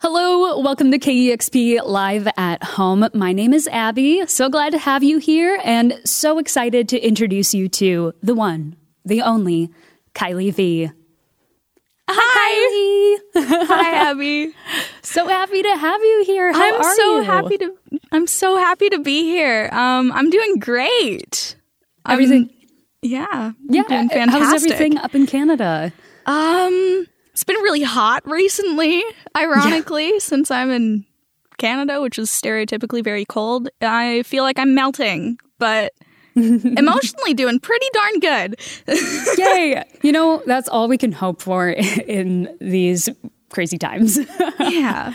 Hello, welcome to KEXP Live at Home. My name is Abby. So glad to have you here and so excited to introduce you to the one, the only, Kylie V. Hi, Kylie. Hi, Abby. so happy to have you here. How I'm are so you? happy to. I'm so happy to be here. Um, I'm doing great. Everything- yeah. I'm Yeah, doing fantastic. how's everything up in Canada? Um, it's been really hot recently. Ironically, since I'm in Canada, which is stereotypically very cold, I feel like I'm melting, but emotionally doing pretty darn good. Yay! You know, that's all we can hope for in these crazy times. yeah.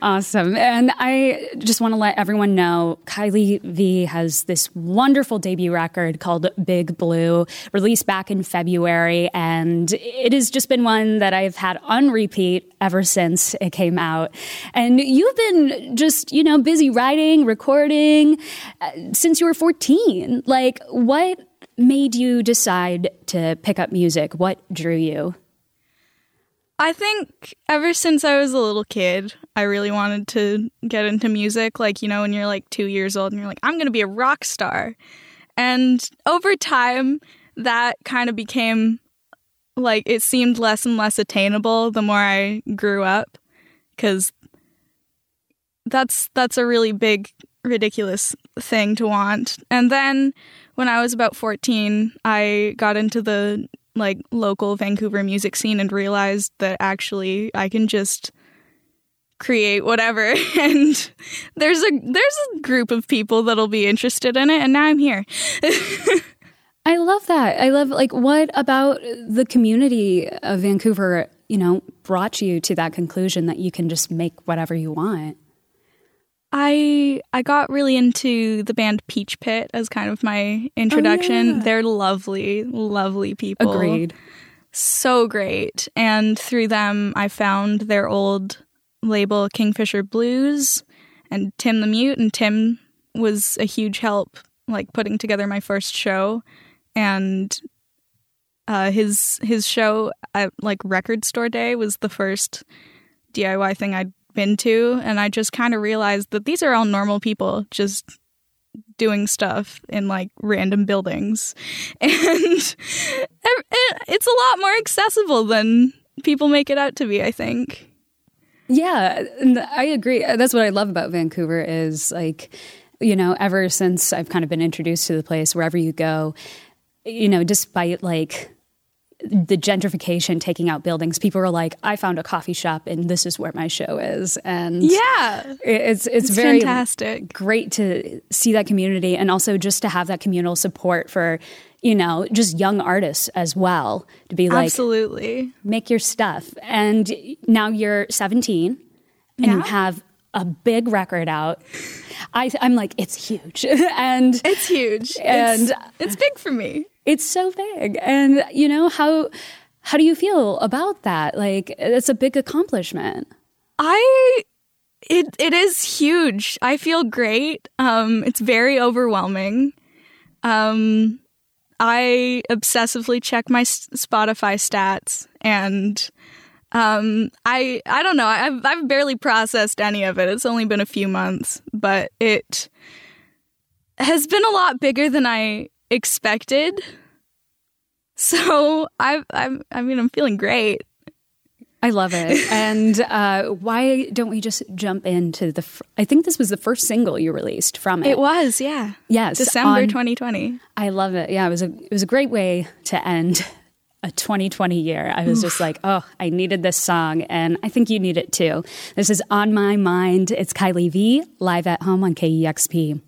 Awesome. And I just want to let everyone know Kylie V has this wonderful debut record called Big Blue, released back in February. And it has just been one that I've had on repeat ever since it came out. And you've been just, you know, busy writing, recording uh, since you were 14. Like, what made you decide to pick up music? What drew you? I think ever since I was a little kid, I really wanted to get into music. Like, you know, when you're like two years old and you're like, I'm going to be a rock star. And over time, that kind of became like it seemed less and less attainable the more I grew up. Cause that's that's a really big ridiculous thing to want. And then when I was about 14, I got into the like local Vancouver music scene and realized that actually I can just create whatever and there's a there's a group of people that'll be interested in it and now I'm here. I love that. I love like what about the community of Vancouver, you know, brought you to that conclusion that you can just make whatever you want. I I got really into the band Peach Pit as kind of my introduction. Oh, yeah. They're lovely, lovely people. Agreed. so great. And through them, I found their old label, Kingfisher Bluez, and Tim the Mute. And Tim was a huge help, like putting together my first show. And uh, his his show at like Record Store Day was the first DIY thing I'd been to, and I just kind of realized that these are all normal people just doing stuff in like random buildings and it's a lot more accessible than people make it out to be i think Yeah, I agree. Uh, that's what I love about Vancouver is like, you know, ever since I've kind of been introduced to the place, wherever you go, you know, despite like the gentrification taking out buildings, people are like, I found a coffee shop and this is where my show is. And yeah. it's it's, it's very fantastic. great to see that community and also just to have that communal support for you know just young artists as well to be like absolutely. Make your stuff. And now you're 17 and you have a big record out. I, i'm like it's huge. And it's huge. And- it's, it's big for me it's so big and you know how how do you feel about that like it's a big accomplishment I it it is huge. I feel great. Um it's very overwhelming. Um I obsessively check my Spotify stats and um I I don't know. I've I've barely processed any of it. It's only been a few months, but it has been a lot bigger than I expected. So I I I mean I'm feeling great. I love it. and uh, why don't we just jump into the? Fr- I think this was the first single you released from it. It was, yeah. Yes, December on- 2020. I love it. Yeah, it was a it was a great way to end a 2020 year. I was just like, oh, I needed this song, and I think you need it too. This is on my mind. It's Kylie V live at home on KEXP.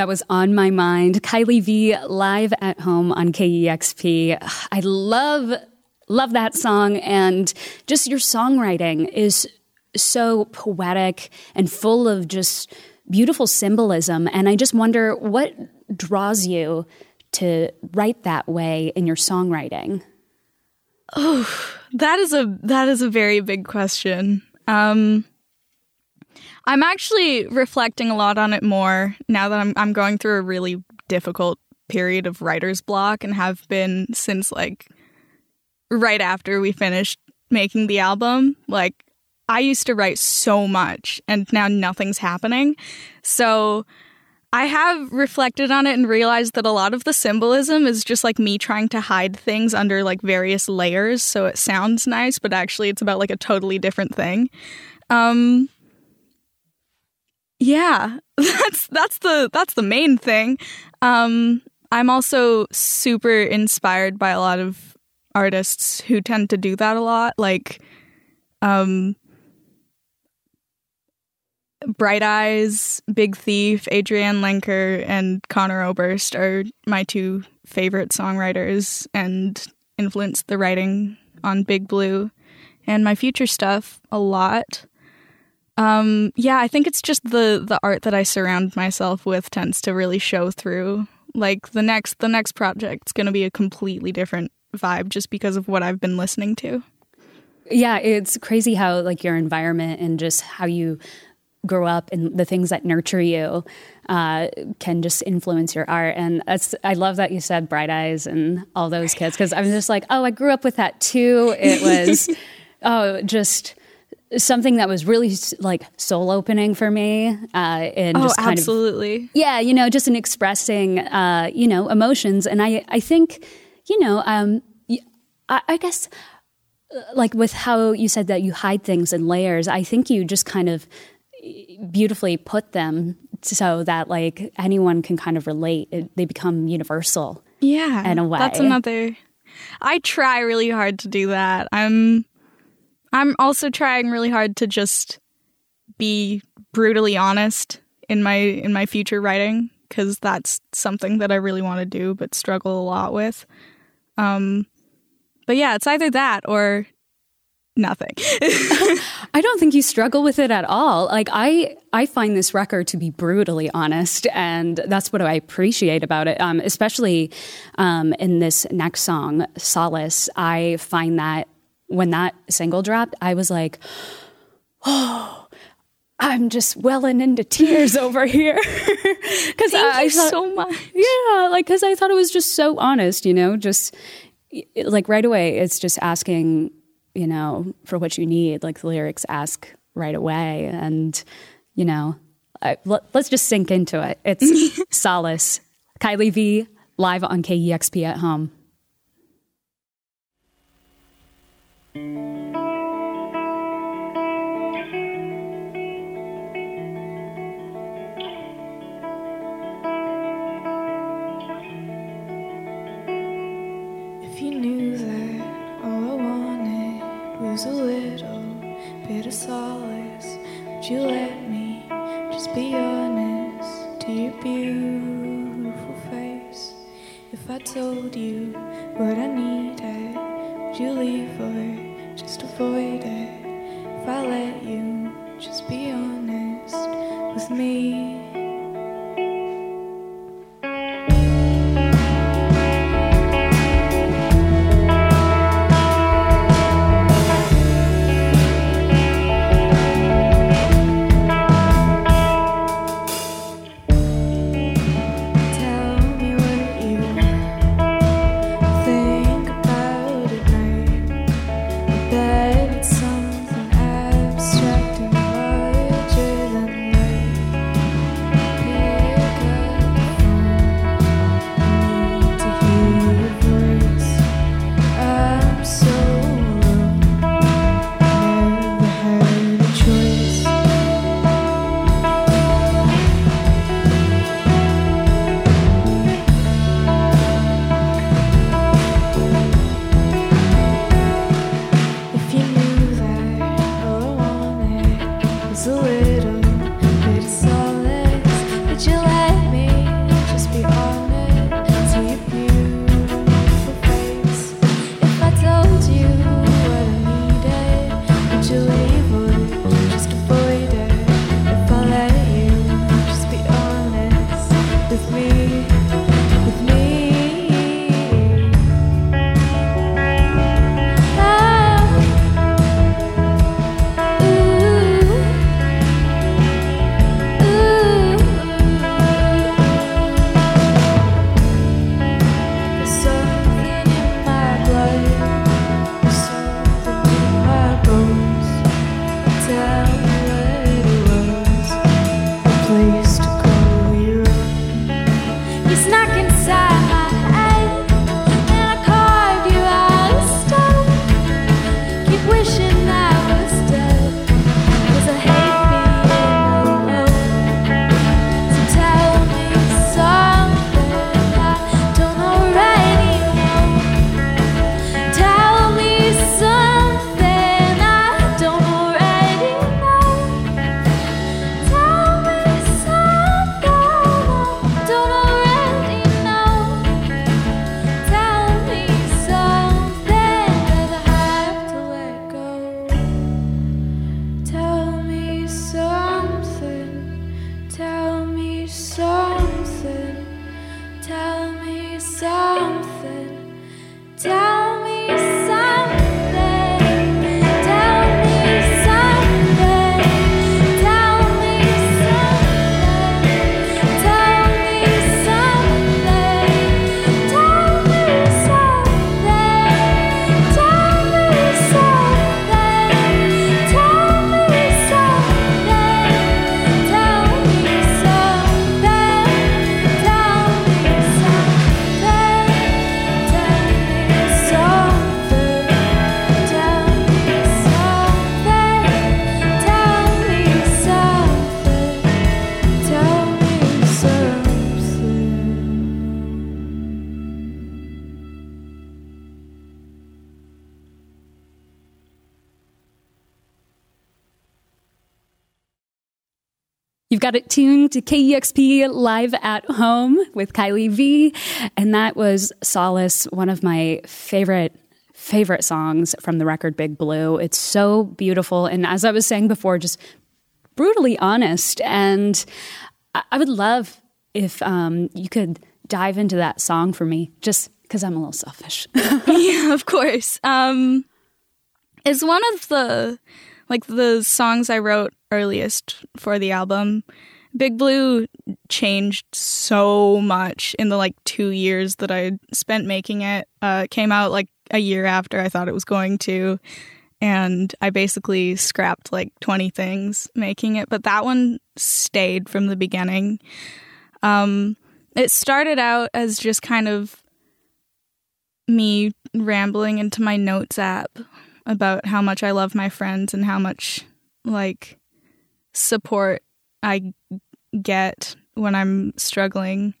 That was on my mind. Kylie V live at home on KEXP. I love love that song and just your songwriting is so poetic and full of just beautiful symbolism and I just wonder what draws you to write that way in your songwriting. Oh, that is a that is a very big question. Um I'm actually reflecting a lot on it more now that I'm I'm going through a really difficult period of writer's block and have been since like right after we finished making the album. Like I used to write so much and now nothing's happening. So I have reflected on it and realized that a lot of the symbolism is just like me trying to hide things under like various layers so it sounds nice, but actually it's about like a totally different thing. Um yeah, that's that's the that's the main thing. Um, I'm also super inspired by a lot of artists who tend to do that a lot, like um, Bright Eyes, Big Thief, Adrianne Lenker, and Conor Oberst are my two favorite songwriters and influenced the writing on Big Blue and my future stuff a lot. Um, yeah, I think it's just the the art that I surround myself with tends to really show through. Like the next the next project's going to be a completely different vibe just because of what I've been listening to. yeah, it's crazy how like your environment and just how you grow up and the things that nurture you uh, can just influence your art. And that's I love that you said Bright Eyes and all those kids because I'm just like, oh, I grew up with that too. It was oh, just something that was really like soul opening for me. Uh, and oh, just kind absolutely. Of, yeah, you know, just in expressing, uh, you know, emotions. And I, I think, you know, um, I, I guess uh, like with how you said that you hide things in layers, I think you just kind of beautifully put them so that like anyone can kind of relate. It, they become universal. Yeah. In a way. That's another I try really hard to do that. I'm I'm also trying really hard to just be brutally honest in my in my future writing because that's something that I really want to do but struggle a lot with. Um but yeah, it's either that or nothing. I don't think you struggle with it at all. Like I, I find this record to be brutally honest, and that's what I appreciate about it. Um, especially um, in this next song, "Solace," I find that when that single dropped, I was like, oh. I'm just welling into tears over here because I thought, so much. Yeah, like because I thought it was just so honest, you know, just like right away, it's just asking you know, for what you need. Like the lyrics ask right away. And, you know, I, let, us just sink into it. It's Solace. Kylie V live on KEXP at home. If you knew that all I wanted was a little bit of solace. Would you let me just be honest to your beautiful face? If I wanted was a little bit of solace, would you let me just be honest to your beautiful face? If I told you what I needed, would you leave or avoid it? If I let you got it tuned to KEXP live at home with Kylie V. And that was Solace, one of my favorite favorite songs from the record Big Blue. It's so beautiful. And as I was saying before, just brutally honest. And I would love if um, you could dive into that song for me, just because I'm a little selfish. yeah, of course. Um, it's one of the like the songs I wrote earliest for the album. Big Blue changed so much in the like two years that I spent making it. Uh, it came out like a year after I thought it was going to. And I basically scrapped like 20 things making it, but that one stayed from the beginning. Um, it started out as just kind of me rambling into my notes app about how much I love my friends and how much like support I get when I'm struggling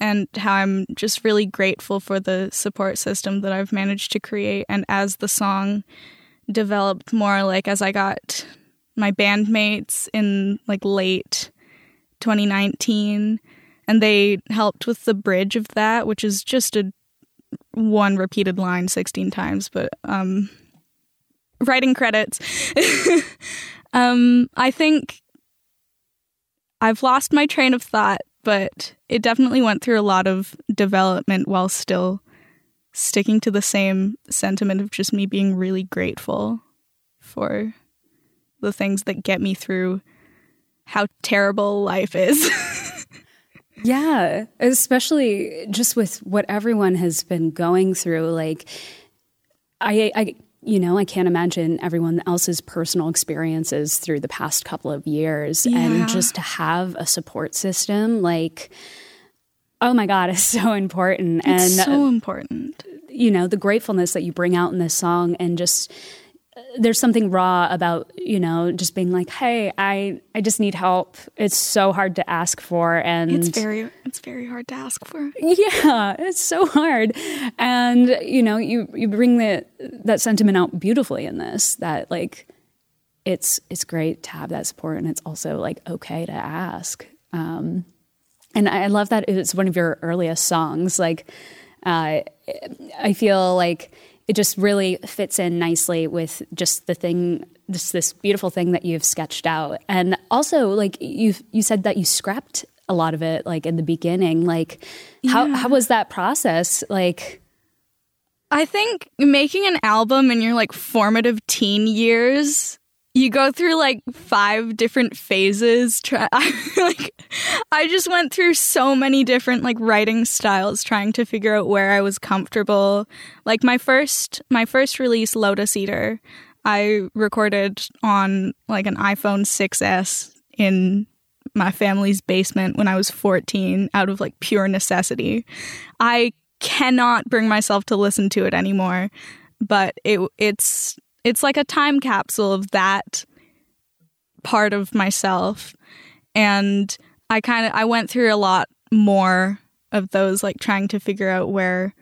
and how I'm just really grateful for the support system that I've managed to create. And as the song developed more like as I got my bandmates in like late 2019 and they helped with the bridge of that which is just a one repeated line 16 times but um writing credits. um, I think I've lost my train of thought, but it definitely went through a lot of development while still sticking to the same sentiment of just me being really grateful for the things that get me through how terrible life is. yeah, especially just with what everyone has been going through. Like, I, I you know, I can't imagine everyone else's personal experiences through the past couple of years. Yeah. And just to have a support system, like, oh my God, is so important. It's and so important. You know, the gratefulness that you bring out in this song and just there's something raw about you know just being like hey i i just need help. It's so hard to ask for and it's very it's very hard to ask for. Yeah it's so hard. And you know you you bring that that sentiment out beautifully in this that like it's it's great to have that support and it's also like okay to ask. Um and i love that it's one of your earliest songs like uh i feel like it just really fits in nicely with just the thing this this beautiful thing that you've sketched out. And also like you you said that you scrapped a lot of it like in the beginning. Like how yeah. how was that process? Like I think making an album in your like formative teen years you go through like five different phases. Try like i just went through so many different like writing styles trying to figure out where i was comfortable. Like my first my first release lotus eater i recorded on like an iphone 6s in my family's basement when i was 14 out of like pure necessity. I cannot bring myself to listen to it anymore but it it's it's like a time capsule of that part of myself. And i kind of i went through a lot more of those like trying to figure out where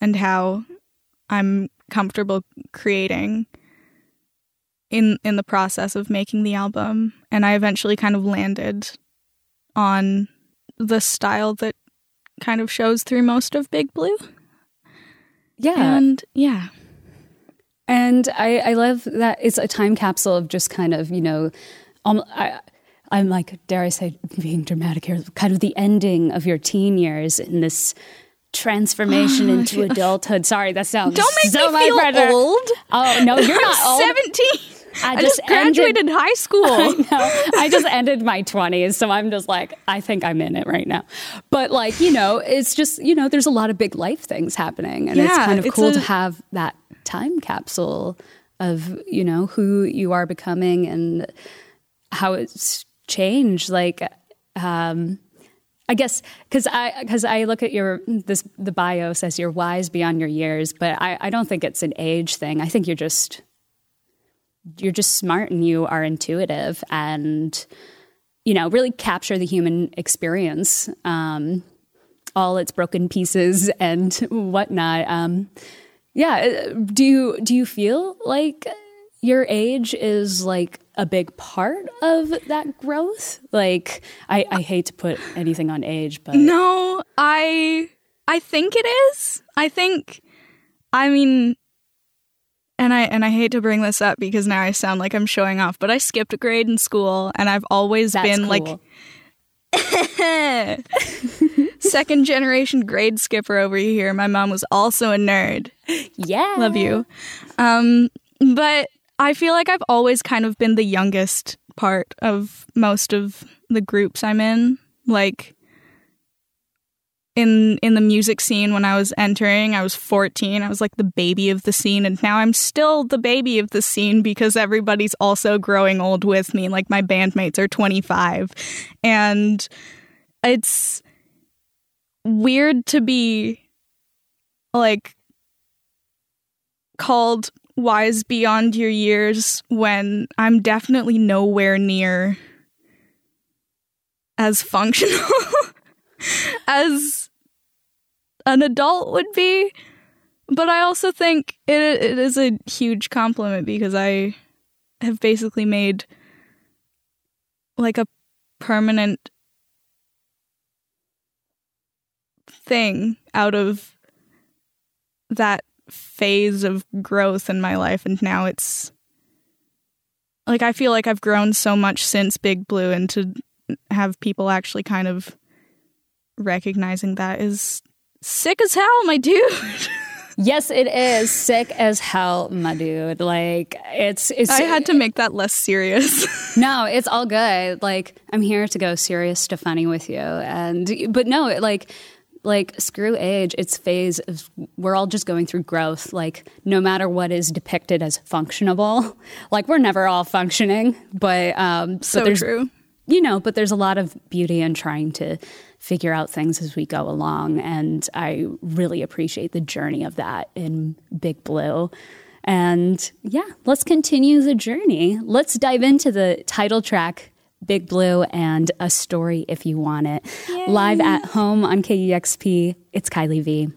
and how i'm comfortable creating in in the process of making the album. And i eventually kind of landed on the style that kind of shows through most of big blue. Yeah. And yeah and I, I love that it's a time capsule of just kind of, you know, um, I, I'm like, dare I say, being dramatic here, kind of the ending of your teen years in this transformation into adulthood. Sorry, that sounds don't make so me feel better. old. Oh no, you're not old. Seventeen. I, I just, graduated ended, high school. I, know, I just ended my 20s, so I'm just like, I think I'm in it right now. But like, you know, it's just, you know, there's a lot of big life things happening, and yeah, it's kind of it's cool a, to have that time capsule of you know who you are becoming and how it's changed like um I guess because I because I look at your this the bio says you're wise beyond your years, but I, I don't think it's an age thing. I think you're just you're just smart and you are intuitive and you know really capture the human experience, um, all its broken pieces and whatnot. Um, yeah. Uh, do you do you feel like your age is like a big part of that growth? Like, I, I hate to put anything on age, but No, I I think it is. I think I mean and I and I hate to bring this up because now I sound like I'm showing off, but I skipped a grade in school and I've always that's been cool. like second generation grade skipper over here. My mom was also a nerd. yeah, Love you. Um, but I feel like I've always kind of been the youngest part of most of the groups I'm in. Like in in the music scene when I was entering, I was 14. I was like the baby of the scene and now I'm still the baby of the scene because everybody's also growing old with me. Like my bandmates are 25. And it's weird to be like called wise beyond your years when I'm definitely nowhere near as functional as an adult would be. But I also think it it is a huge compliment because I have basically made like a permanent thing out of that phase of growth in my life and now it's like I feel like I've grown so much since Big Blue and to have people actually kind of recognizing that is sick as hell, my dude. Yes, it is sick as hell, my dude. Like it's it's. I had to make that less serious. no, it's all good. Like I'm here to go serious to funny with you, and but no, like like screw age. It's phase. Of, we're all just going through growth. Like no matter what is depicted as functionable, like we're never all functioning. But um, so but there's, true. You know, but there's a lot of beauty in trying to figure out things as we go along. And I really appreciate the journey of that in Big Blue. And yeah, let's continue the journey. Let's dive into the title track, Big Blue, and a story if you want it. Live at home on KEXP, it's Kylie V.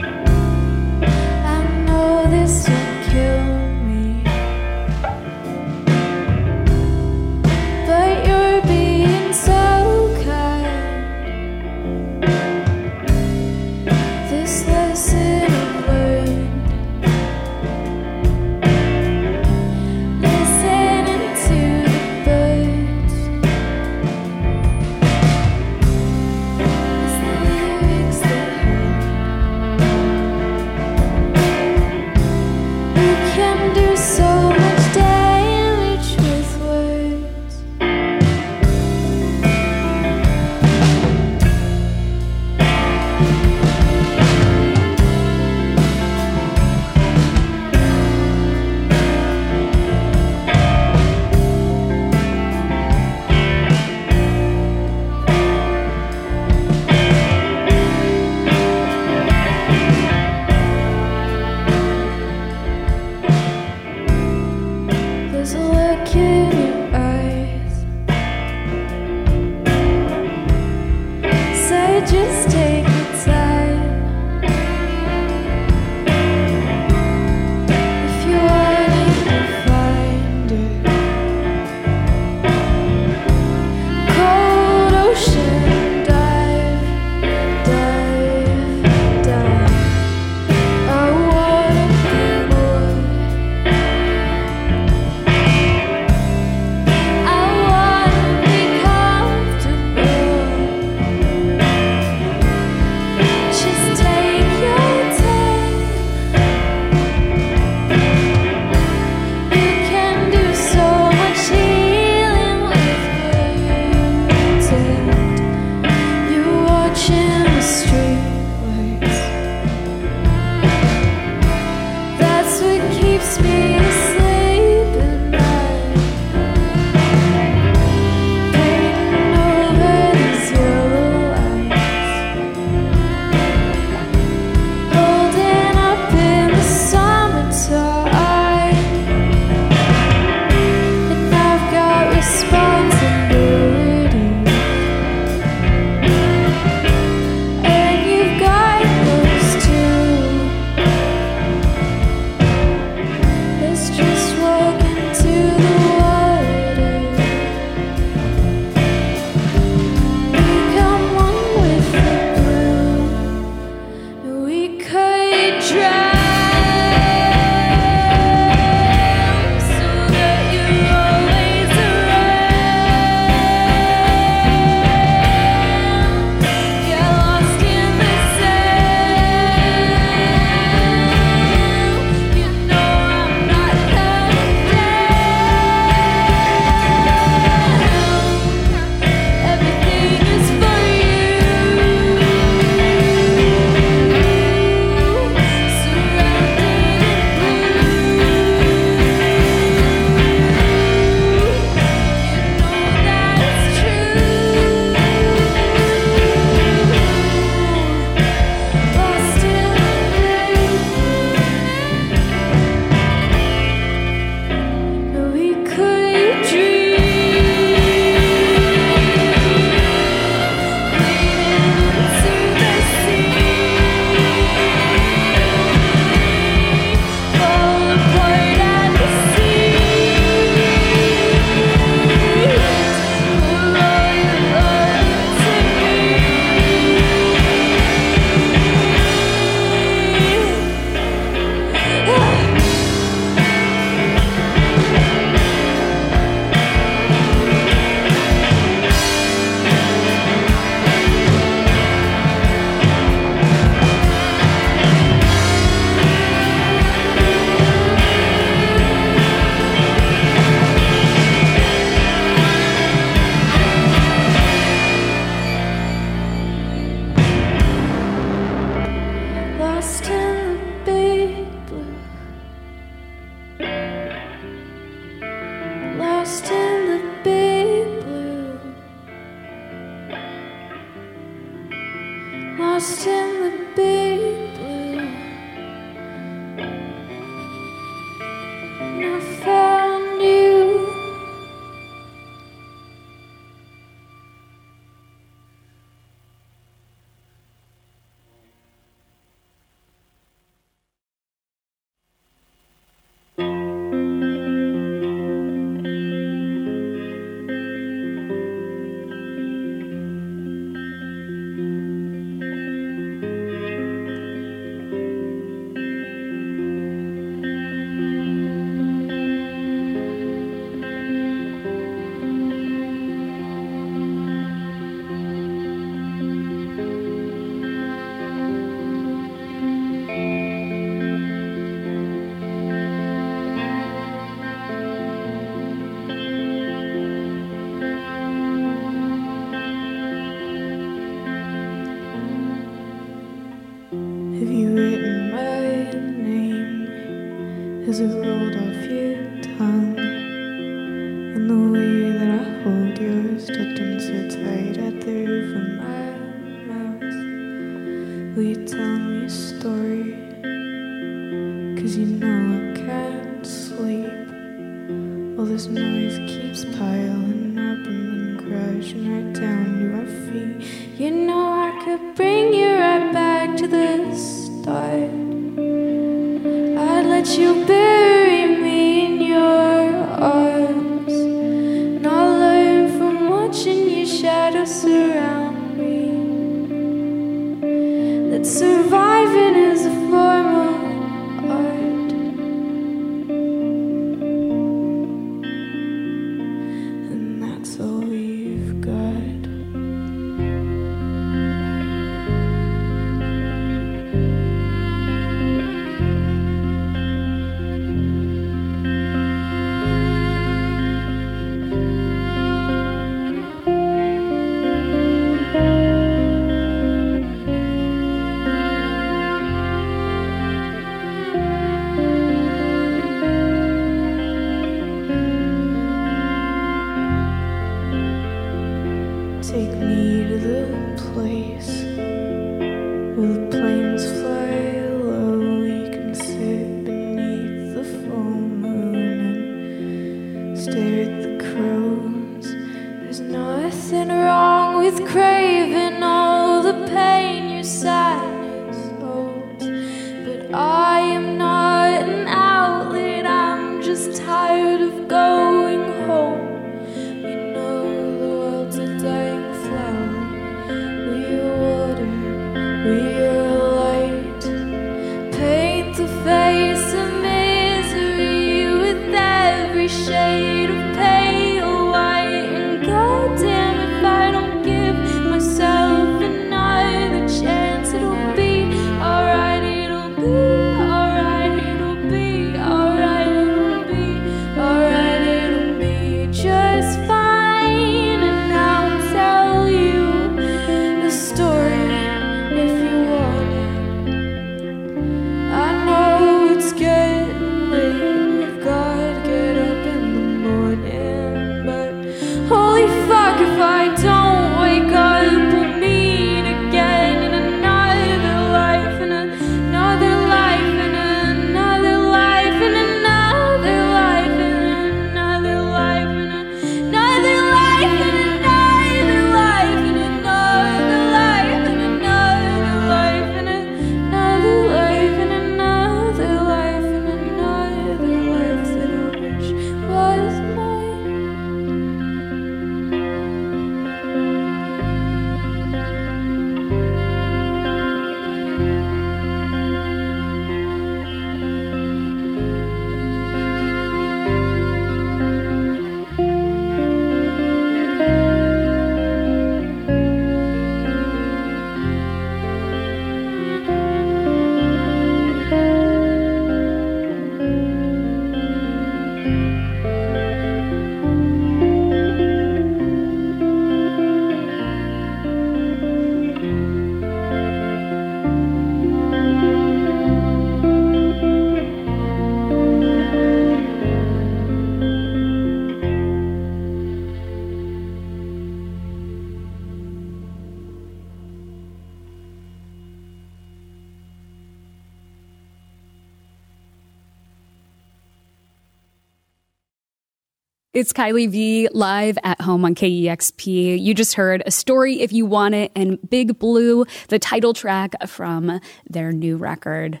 It's Kylie V live at home on KEXP. You just heard a story if you want it and Big Blue, the title track from their new record.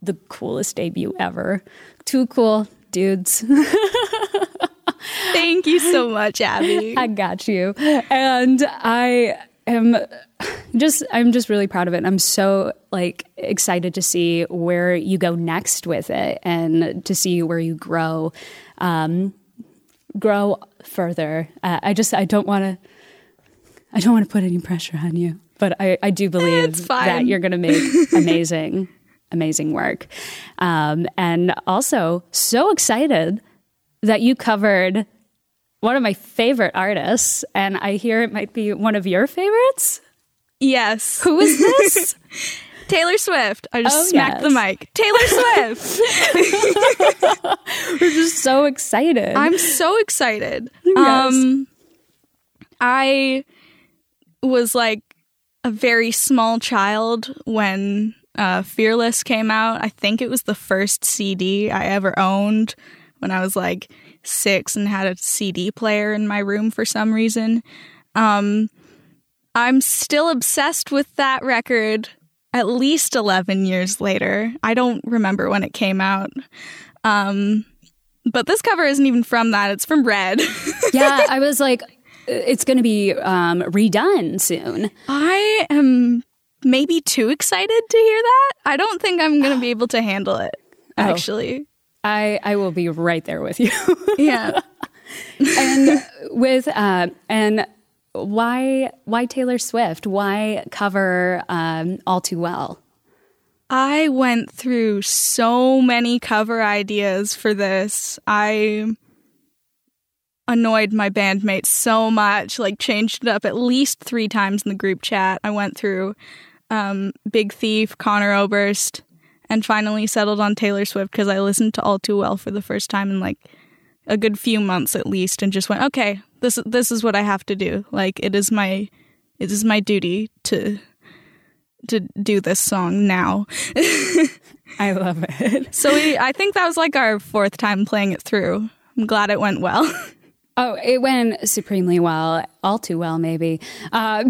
The coolest debut ever. Too cool, dudes. Thank you so much, Abby. I got you. And I am just I'm just really proud of it. I'm so like excited to see where you go next with it and to see where you grow um, grow further. Uh, I just I don't want to I don't want to put any pressure on you, but I I do believe that you're going to make amazing amazing work. Um, and also so excited that you covered one of my favorite artists, and I hear it might be one of your favorites. Yes. Who is this? Taylor Swift. I just Oh, smacked yes. the mic. Taylor Swift. We're just so excited. I'm so excited. Yes. Um I was like a very small child when uh, Fearless came out. I think it was the first CD I ever owned when I was like six and had a CD player in my room for some reason. Um, I'm still obsessed with that record at least 11 years later. I don't remember when it came out. Um, but this cover isn't even from that, it's from Red. yeah, I was like, it's going to be um, redone soon. I am maybe too excited to hear that. I don't think I'm going to be able to handle it, actually. I, I will be right there with you. Yeah. and with uh, and why why Taylor Swift? Why cover um, All Too Well? I went through so many cover ideas for this. I annoyed my bandmates so much, like changed it up at least three times in the group chat. I went through um, Big Thief, Conor Oberst, and finally settled on Taylor Swift because I listened to All Too Well for the first time in like a good few months at least, and just went, okay, this this is what I have to do. Like it is my it is my duty to to do this song now. I love it. So we, I think that was like our fourth time playing it through. I'm glad it went well. Oh, it went supremely well, all too well, maybe. Uh,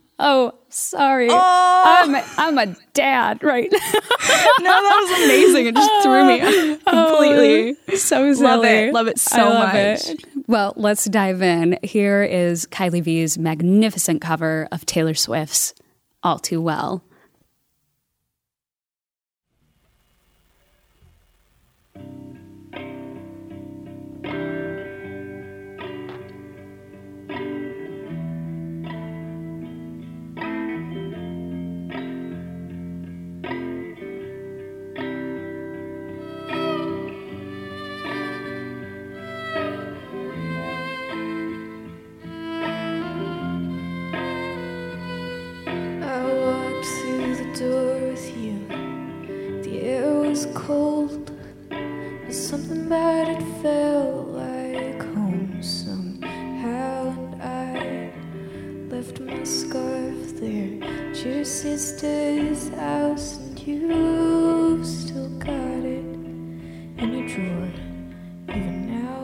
oh, sorry. Oh. I'm, a, I'm a dad right now. no, that was amazing. It just threw me oh. completely. Oh, so silly. Love it. Love it so love much. it. Well, let's dive in. Here is Kylie V's magnificent cover of Taylor Swift's All Too Well. Cold, but something about it felt like home somehow. And I left my scarf there at your sister's house, and you've still got it in your drawer, even now.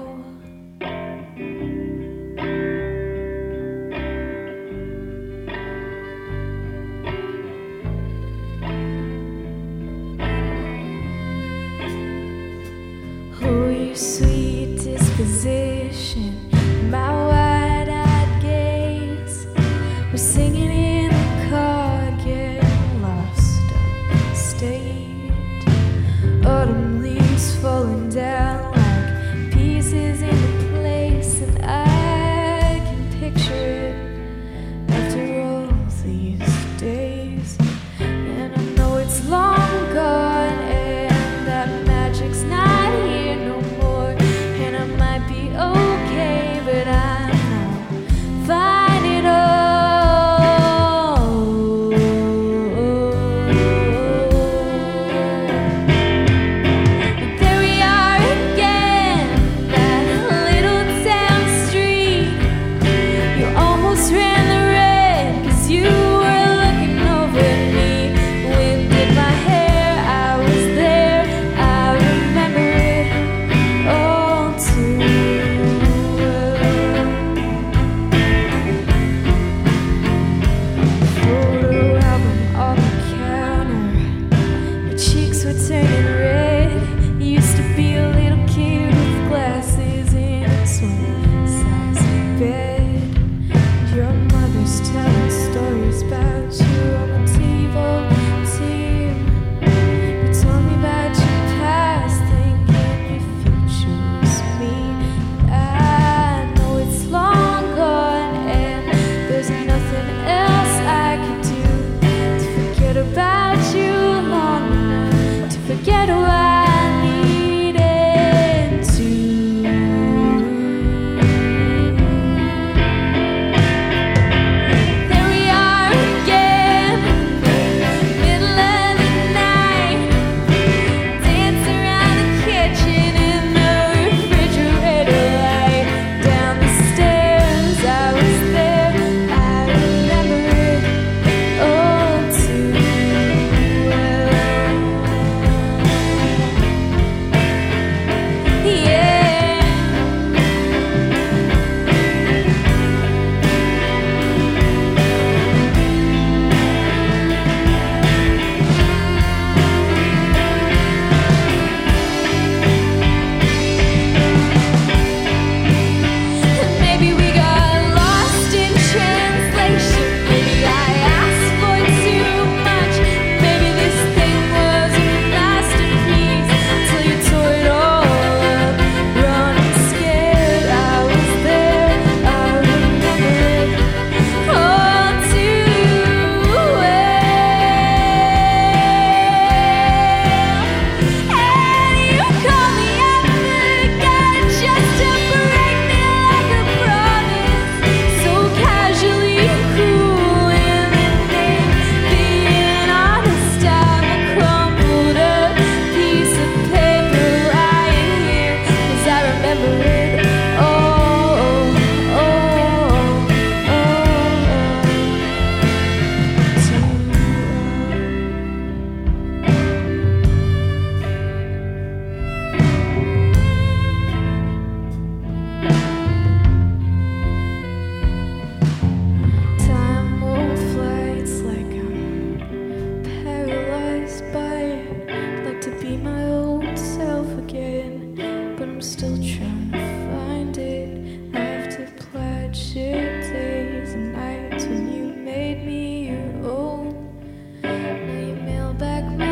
like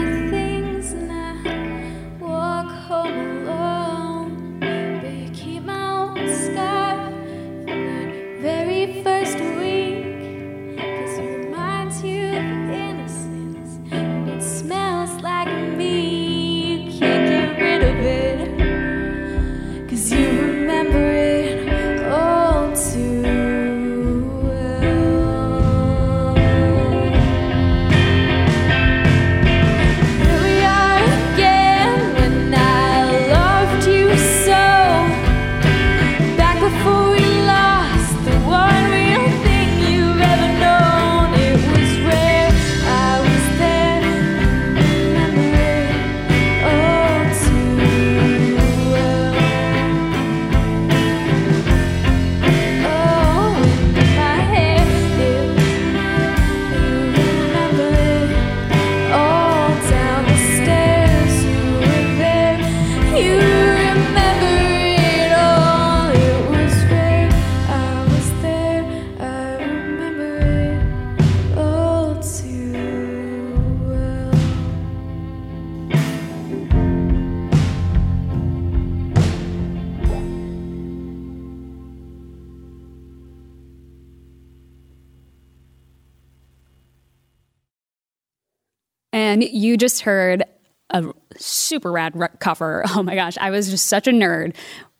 And you just heard a super rad cover. Oh my gosh, I was just such a nerd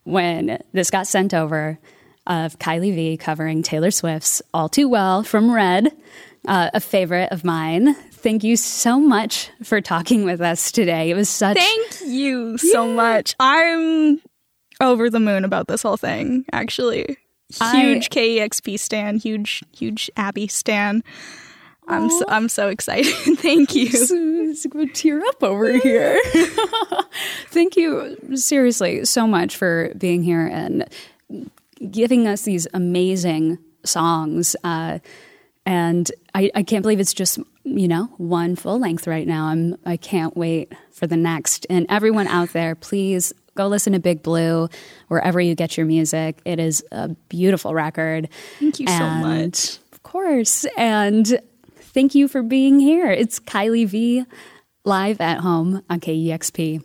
when this got sent over of Kylie V covering Taylor Swift's All Too Well from Red, uh, a favorite of mine. Thank you so much for talking with us today. It was such. Thank you so much. I'm over the moon about this whole thing, actually. Huge I, KEXP stan, huge, huge Abby stan. I'm so, I'm so excited. Thank you. I'm going to tear up over here. Thank you seriously so much for being here and giving us these amazing songs. Uh, and I, I can't believe it's just you know one full length right now. I'm I can't wait for the next. And everyone out there, please go listen to Big Blue wherever you get your music. It is a beautiful record. Thank you and, so much. Of course. And thank you for being here. It's Kylie V live at home on KEXP.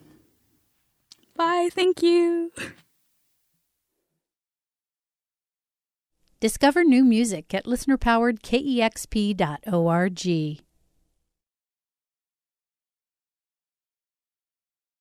Bye. Thank you. Discover new music at listenerpoweredkexp.org.